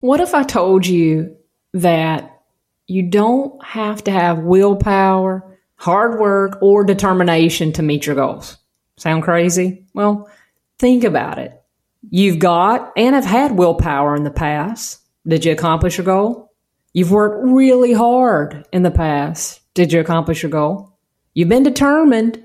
What if I told you that you don't have to have willpower, hard work, or determination to meet your goals? Sound crazy? Well, think about it. You've got and have had willpower in the past. Did you accomplish your goal? You've worked really hard in the past. Did you accomplish your goal? You've been determined,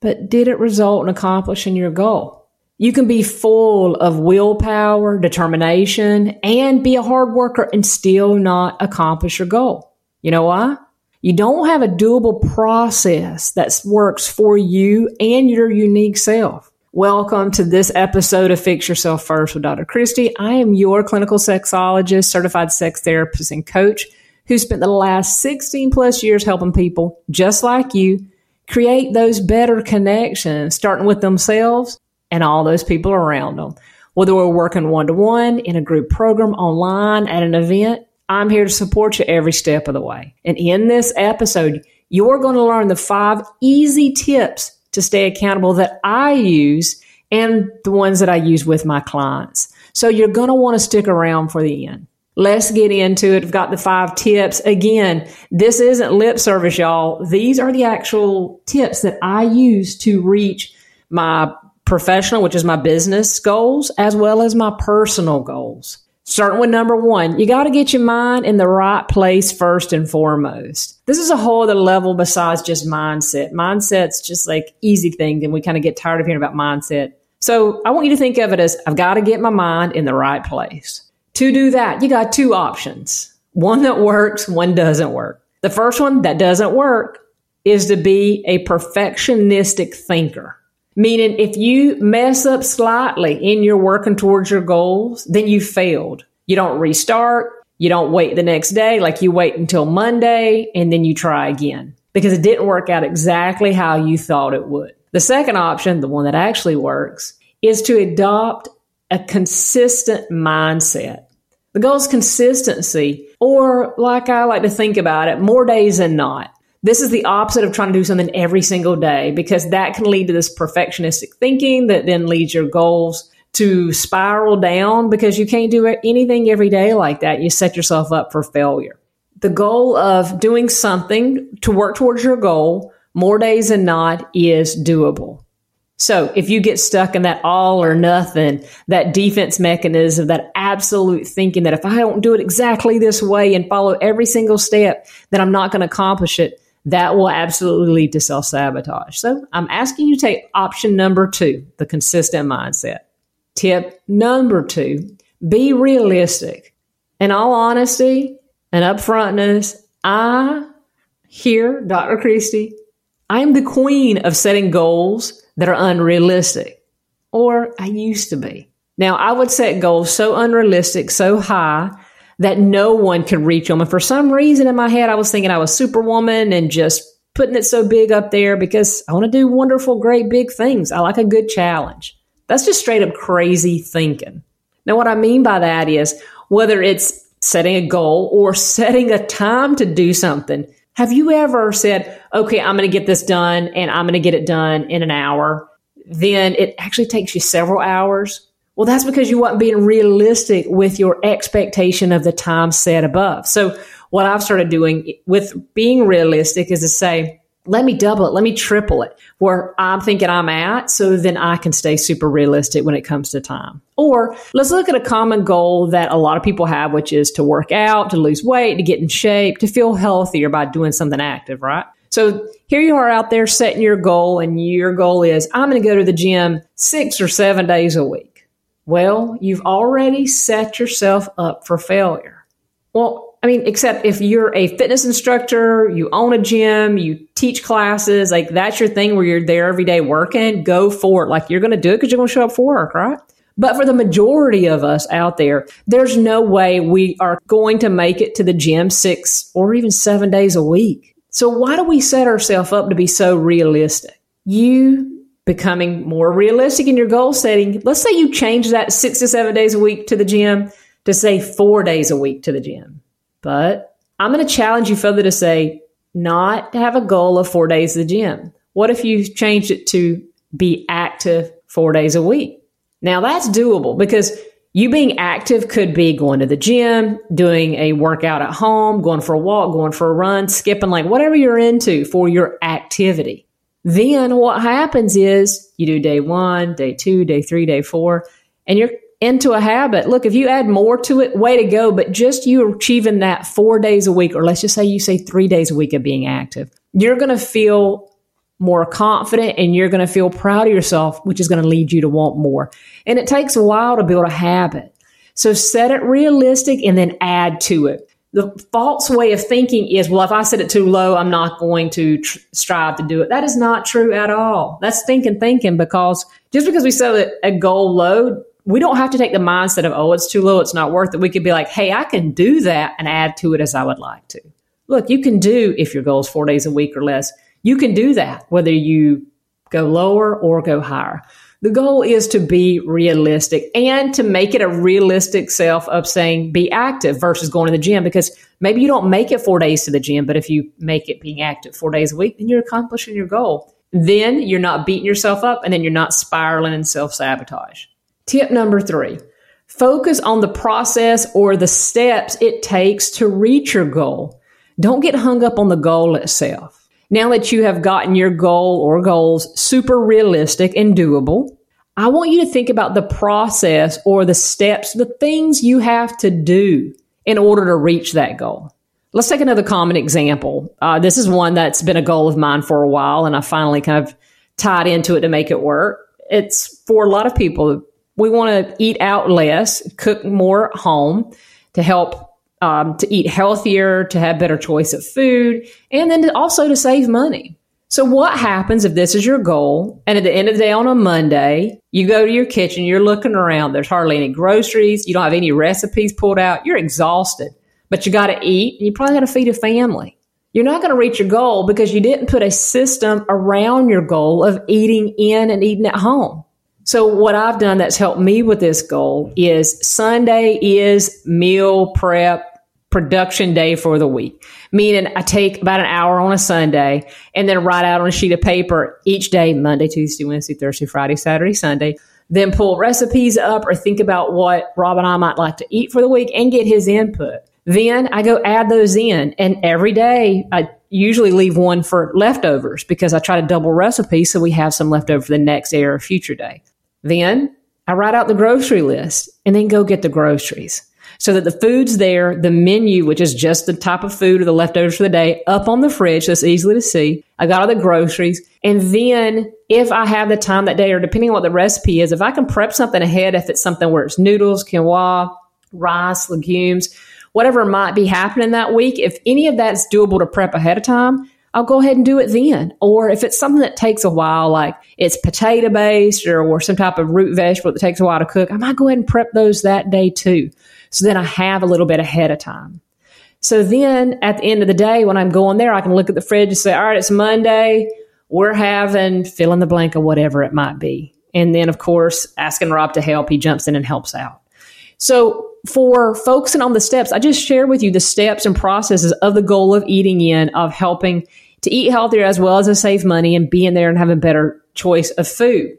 but did it result in accomplishing your goal? You can be full of willpower, determination, and be a hard worker and still not accomplish your goal. You know why? You don't have a doable process that works for you and your unique self. Welcome to this episode of Fix Yourself First with Dr. Christie. I am your clinical sexologist, certified sex therapist, and coach who spent the last 16 plus years helping people just like you create those better connections, starting with themselves and all those people around them. Whether we're working one to one, in a group program, online, at an event, I'm here to support you every step of the way. And in this episode, you're going to learn the five easy tips to stay accountable that I use and the ones that I use with my clients. So you're going to want to stick around for the end. Let's get into it. I've got the five tips. Again, this isn't lip service, y'all. These are the actual tips that I use to reach my professional, which is my business goals, as well as my personal goals. Starting with number one, you got to get your mind in the right place first and foremost. This is a whole other level besides just mindset. Mindset's just like easy thing, and we kind of get tired of hearing about mindset. So I want you to think of it as I've got to get my mind in the right place. To do that, you got two options one that works, one doesn't work. The first one that doesn't work is to be a perfectionistic thinker. Meaning, if you mess up slightly in your working towards your goals, then you failed. You don't restart. You don't wait the next day. Like you wait until Monday and then you try again because it didn't work out exactly how you thought it would. The second option, the one that actually works, is to adopt a consistent mindset. The goal is consistency, or like I like to think about it, more days than not. This is the opposite of trying to do something every single day because that can lead to this perfectionistic thinking that then leads your goals to spiral down because you can't do anything every day like that. You set yourself up for failure. The goal of doing something to work towards your goal more days than not is doable. So if you get stuck in that all or nothing, that defense mechanism, that absolute thinking that if I don't do it exactly this way and follow every single step, then I'm not going to accomplish it, that will absolutely lead to self sabotage. So I'm asking you to take option number two, the consistent mindset. Tip number two, be realistic. In all honesty and upfrontness, I, here, Dr. Christie, I am the queen of setting goals that are unrealistic, or I used to be. Now, I would set goals so unrealistic, so high that no one could reach them. And for some reason in my head, I was thinking I was Superwoman and just putting it so big up there because I want to do wonderful, great, big things. I like a good challenge. That's just straight up crazy thinking. Now, what I mean by that is whether it's setting a goal or setting a time to do something. Have you ever said, okay, I'm going to get this done and I'm going to get it done in an hour? Then it actually takes you several hours well, that's because you weren't being realistic with your expectation of the time set above. So what I've started doing with being realistic is to say, let me double it, let me triple it where I'm thinking I'm at so then I can stay super realistic when it comes to time. Or let's look at a common goal that a lot of people have, which is to work out, to lose weight, to get in shape, to feel healthier by doing something active, right? So here you are out there setting your goal, and your goal is I'm going to go to the gym six or seven days a week. Well, you've already set yourself up for failure. Well, I mean, except if you're a fitness instructor, you own a gym, you teach classes, like that's your thing where you're there every day working, go for it. Like you're going to do it because you're going to show up for work, right? But for the majority of us out there, there's no way we are going to make it to the gym six or even seven days a week. So why do we set ourselves up to be so realistic? You becoming more realistic in your goal setting. Let's say you change that six to seven days a week to the gym to say four days a week to the gym. But I'm going to challenge you further to say not to have a goal of four days to the gym. What if you changed it to be active four days a week? Now that's doable because You being active could be going to the gym, doing a workout at home, going for a walk, going for a run, skipping, like whatever you're into for your activity. Then what happens is you do day one, day two, day three, day four, and you're into a habit. Look, if you add more to it, way to go. But just you achieving that four days a week, or let's just say you say three days a week of being active, you're going to feel more confident and you're going to feel proud of yourself, which is going to lead you to want more. And it takes a while to build a habit. So set it realistic and then add to it. The false way of thinking is, well, if I set it too low, I'm not going to tr- strive to do it. That is not true at all. That's thinking, thinking, because just because we set a goal low we don't have to take the mindset of, oh, it's too low, it's not worth it. We could be like, hey, I can do that and add to it as I would like to. Look, you can do, if your goal is four days a week or less, you can do that, whether you go lower or go higher. The goal is to be realistic and to make it a realistic self of saying be active versus going to the gym because maybe you don't make it four days to the gym, but if you make it being active four days a week, then you're accomplishing your goal. Then you're not beating yourself up and then you're not spiraling in self sabotage. Tip number three focus on the process or the steps it takes to reach your goal. Don't get hung up on the goal itself. Now that you have gotten your goal or goals super realistic and doable, I want you to think about the process or the steps, the things you have to do in order to reach that goal. Let's take another common example. Uh, this is one that's been a goal of mine for a while, and I finally kind of tied into it to make it work. It's for a lot of people we want to eat out less, cook more at home to help um, to eat healthier, to have better choice of food, and then to also to save money. So, what happens if this is your goal? And at the end of the day, on a Monday, you go to your kitchen, you're looking around, there's hardly any groceries, you don't have any recipes pulled out, you're exhausted, but you got to eat, and you probably got to feed a family. You're not going to reach your goal because you didn't put a system around your goal of eating in and eating at home. So what I've done that's helped me with this goal is Sunday is meal prep production day for the week. Meaning I take about an hour on a Sunday and then write out on a sheet of paper each day, Monday, Tuesday, Wednesday, Thursday, Friday, Saturday, Sunday. Then pull recipes up or think about what Rob and I might like to eat for the week and get his input. Then I go add those in. And every day I usually leave one for leftovers because I try to double recipes so we have some left over for the next day or future day. Then I write out the grocery list and then go get the groceries so that the food's there, the menu, which is just the type of food or the leftovers for the day, up on the fridge it's easily to see. I got all the groceries. And then if I have the time that day, or depending on what the recipe is, if I can prep something ahead, if it's something where it's noodles, quinoa, rice, legumes, whatever might be happening that week, if any of that's doable to prep ahead of time, I'll go ahead and do it then. Or if it's something that takes a while, like it's potato based or, or some type of root vegetable that takes a while to cook, I might go ahead and prep those that day too. So then I have a little bit ahead of time. So then at the end of the day, when I'm going there, I can look at the fridge and say, all right, it's Monday. We're having fill in the blank of whatever it might be. And then, of course, asking Rob to help, he jumps in and helps out. So for focusing on the steps, I just shared with you the steps and processes of the goal of eating in, of helping to eat healthier as well as to save money and being there and have a better choice of food.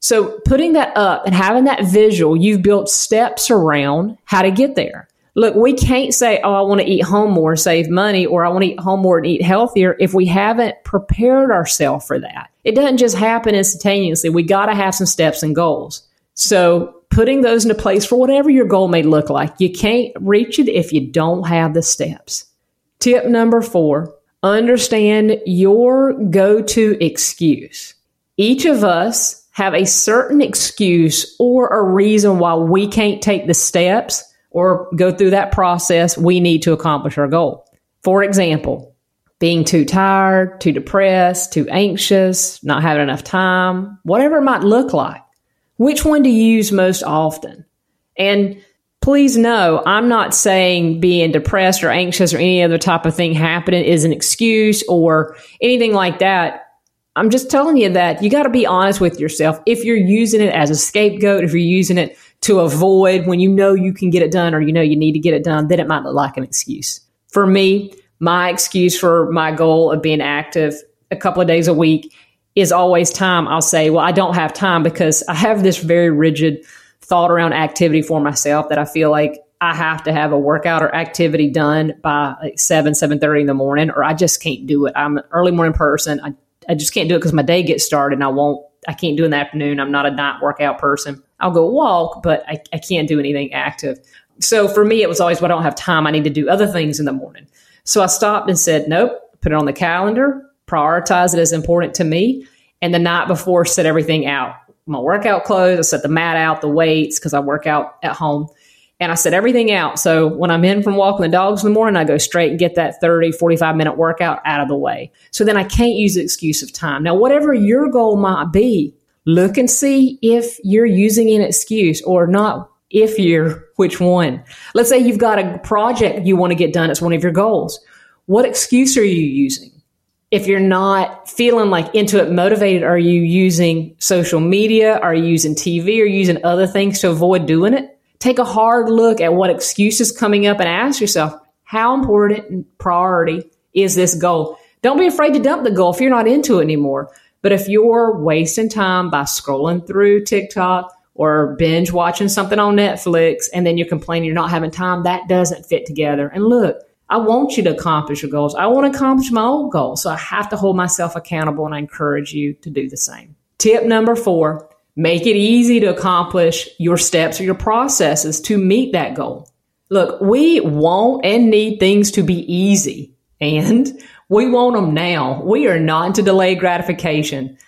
So putting that up and having that visual, you've built steps around how to get there. Look, we can't say, oh, I want to eat home more save money, or I want to eat home more and eat healthier if we haven't prepared ourselves for that. It doesn't just happen instantaneously. We got to have some steps and goals. So putting those into place for whatever your goal may look like. You can't reach it if you don't have the steps. Tip number four understand your go to excuse. Each of us have a certain excuse or a reason why we can't take the steps or go through that process we need to accomplish our goal. For example, being too tired, too depressed, too anxious, not having enough time, whatever it might look like. Which one do you use most often? And please know, I'm not saying being depressed or anxious or any other type of thing happening is an excuse or anything like that. I'm just telling you that you got to be honest with yourself. If you're using it as a scapegoat, if you're using it to avoid when you know you can get it done or you know you need to get it done, then it might look like an excuse. For me, my excuse for my goal of being active a couple of days a week is always time. I'll say, well, I don't have time because I have this very rigid thought around activity for myself that I feel like I have to have a workout or activity done by like 7, 7.30 in the morning, or I just can't do it. I'm an early morning person. I, I just can't do it because my day gets started and I won't, I can't do in the afternoon. I'm not a night workout person. I'll go walk, but I, I can't do anything active. So for me, it was always, well, I don't have time. I need to do other things in the morning. So I stopped and said, nope, put it on the calendar, prioritize it as important to me. And the night before, set everything out. My workout clothes, I set the mat out, the weights, because I work out at home. And I set everything out. So when I'm in from walking the dogs in the morning, I go straight and get that 30, 45 minute workout out of the way. So then I can't use the excuse of time. Now, whatever your goal might be, look and see if you're using an excuse or not. If you're, which one? Let's say you've got a project you want to get done. It's one of your goals. What excuse are you using? If you're not feeling like into it motivated, are you using social media? Are you using TV? Are you using other things to avoid doing it? take a hard look at what excuse is coming up and ask yourself, how important priority is this goal? Don't be afraid to dump the goal if you're not into it anymore. But if you're wasting time by scrolling through TikTok or binge watching something on Netflix and then you're complaining you're not having time, that doesn't fit together. And look, I want you to accomplish your goals. I want to accomplish my own goals. So I have to hold myself accountable and I encourage you to do the same. Tip number four Make it easy to accomplish your steps or your processes to meet that goal. Look, we want and need things to be easy, and we want them now. We are not into delayed gratification.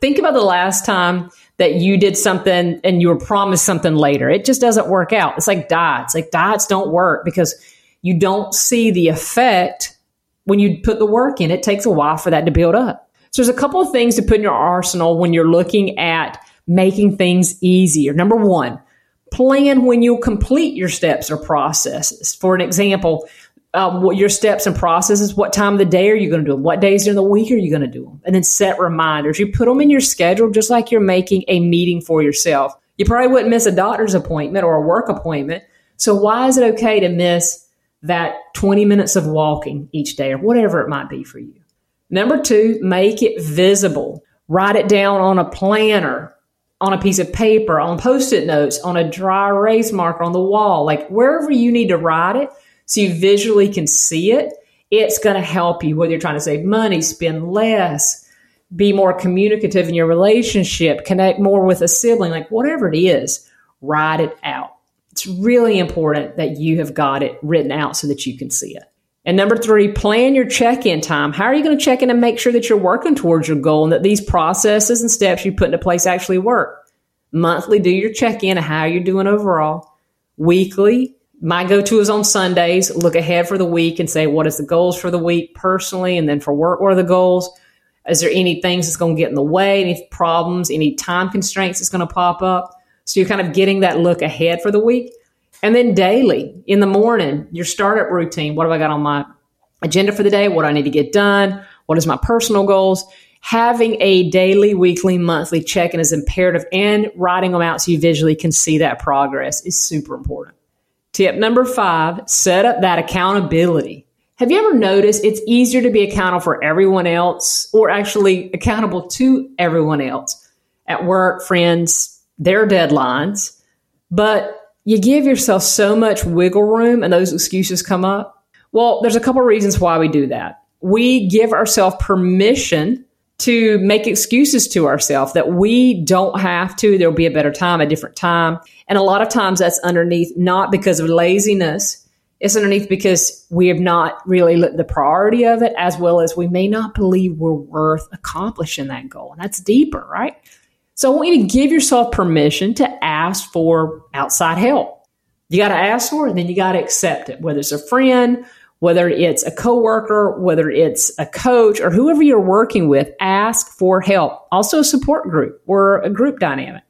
Think about the last time that you did something and you were promised something later. It just doesn't work out. It's like diets. Like diets don't work because you don't see the effect when you put the work in. It takes a while for that to build up. So there's a couple of things to put in your arsenal when you're looking at making things easier. Number one, plan when you'll complete your steps or processes. For an example, um, what your steps and processes, what time of the day are you going to do them? What days during the week are you going to do them? And then set reminders. You put them in your schedule just like you're making a meeting for yourself. You probably wouldn't miss a doctor's appointment or a work appointment. So why is it okay to miss that 20 minutes of walking each day or whatever it might be for you? Number two, make it visible. Write it down on a planner on a piece of paper, on post it notes, on a dry erase marker on the wall, like wherever you need to write it so you visually can see it, it's going to help you whether you're trying to save money, spend less, be more communicative in your relationship, connect more with a sibling, like whatever it is, write it out. It's really important that you have got it written out so that you can see it. And number three, plan your check in time. How are you going to check in and make sure that you're working towards your goal and that these processes and steps you put into place actually work? Monthly, do your check in of how you're doing overall. Weekly, my go to is on Sundays. Look ahead for the week and say, what is the goals for the week personally? And then for work, what are the goals? Is there any things that's going to get in the way? Any problems? Any time constraints that's going to pop up? So you're kind of getting that look ahead for the week. And then daily in the morning, your startup routine. What have I got on my agenda for the day? What do I need to get done? What is my personal goals? Having a daily, weekly, monthly check in is imperative and writing them out so you visually can see that progress is super important. Tip number five, set up that accountability. Have you ever noticed it's easier to be accountable for everyone else or actually accountable to everyone else at work, friends, their deadlines, but you give yourself so much wiggle room and those excuses come up. Well, there's a couple of reasons why we do that. We give ourselves permission to make excuses to ourselves that we don't have to. There'll be a better time, a different time. And a lot of times that's underneath not because of laziness. It's underneath because we have not really looked the priority of it, as well as we may not believe we're worth accomplishing that goal. And that's deeper, right? So I want you to give yourself permission to ask for outside help. You got to ask for it, and then you got to accept it, whether it's a friend, whether it's a coworker, whether it's a coach, or whoever you're working with. Ask for help. Also, a support group or a group dynamic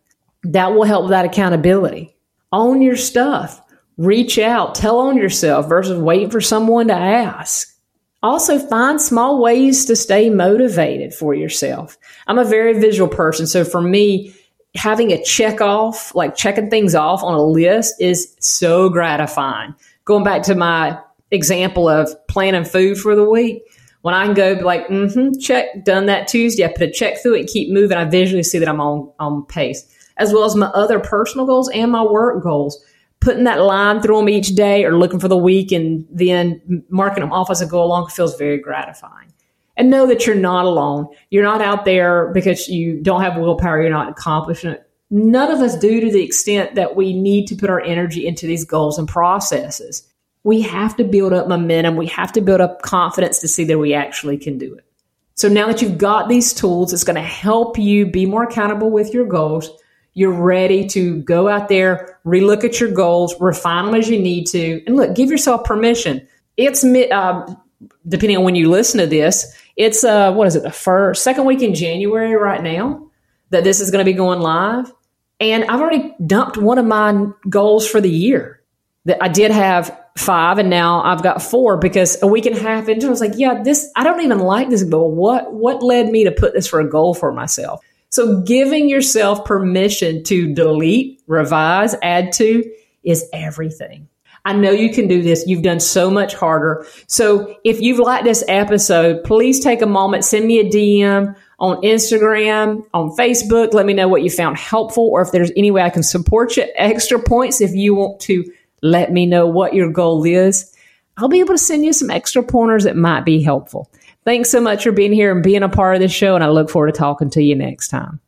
that will help with that accountability. Own your stuff. Reach out. Tell on yourself versus waiting for someone to ask. Also, find small ways to stay motivated for yourself. I'm a very visual person. So for me, having a check off, like checking things off on a list is so gratifying. Going back to my example of planning food for the week, when I can go like, mm-hmm, check, done that Tuesday, I put a check through it, keep moving, I visually see that I'm on, on pace. as well as my other personal goals and my work goals. Putting that line through them each day or looking for the week and then marking them off as I go along feels very gratifying. And know that you're not alone. You're not out there because you don't have willpower, you're not accomplishing it. None of us do to the extent that we need to put our energy into these goals and processes. We have to build up momentum. We have to build up confidence to see that we actually can do it. So now that you've got these tools, it's going to help you be more accountable with your goals. You're ready to go out there, relook at your goals, refine them as you need to, and look, give yourself permission. It's uh, depending on when you listen to this, it's uh, what is it, the first second week in January right now that this is going to be going live, and I've already dumped one of my goals for the year. That I did have five and now I've got four because a week and a half into I was like, yeah, this I don't even like this goal. What what led me to put this for a goal for myself? So giving yourself permission to delete, revise, add to is everything. I know you can do this. You've done so much harder. So if you've liked this episode, please take a moment, send me a DM on Instagram, on Facebook. Let me know what you found helpful or if there's any way I can support you. Extra points if you want to let me know what your goal is. I'll be able to send you some extra pointers that might be helpful. Thanks so much for being here and being a part of this show, and I look forward to talking to you next time.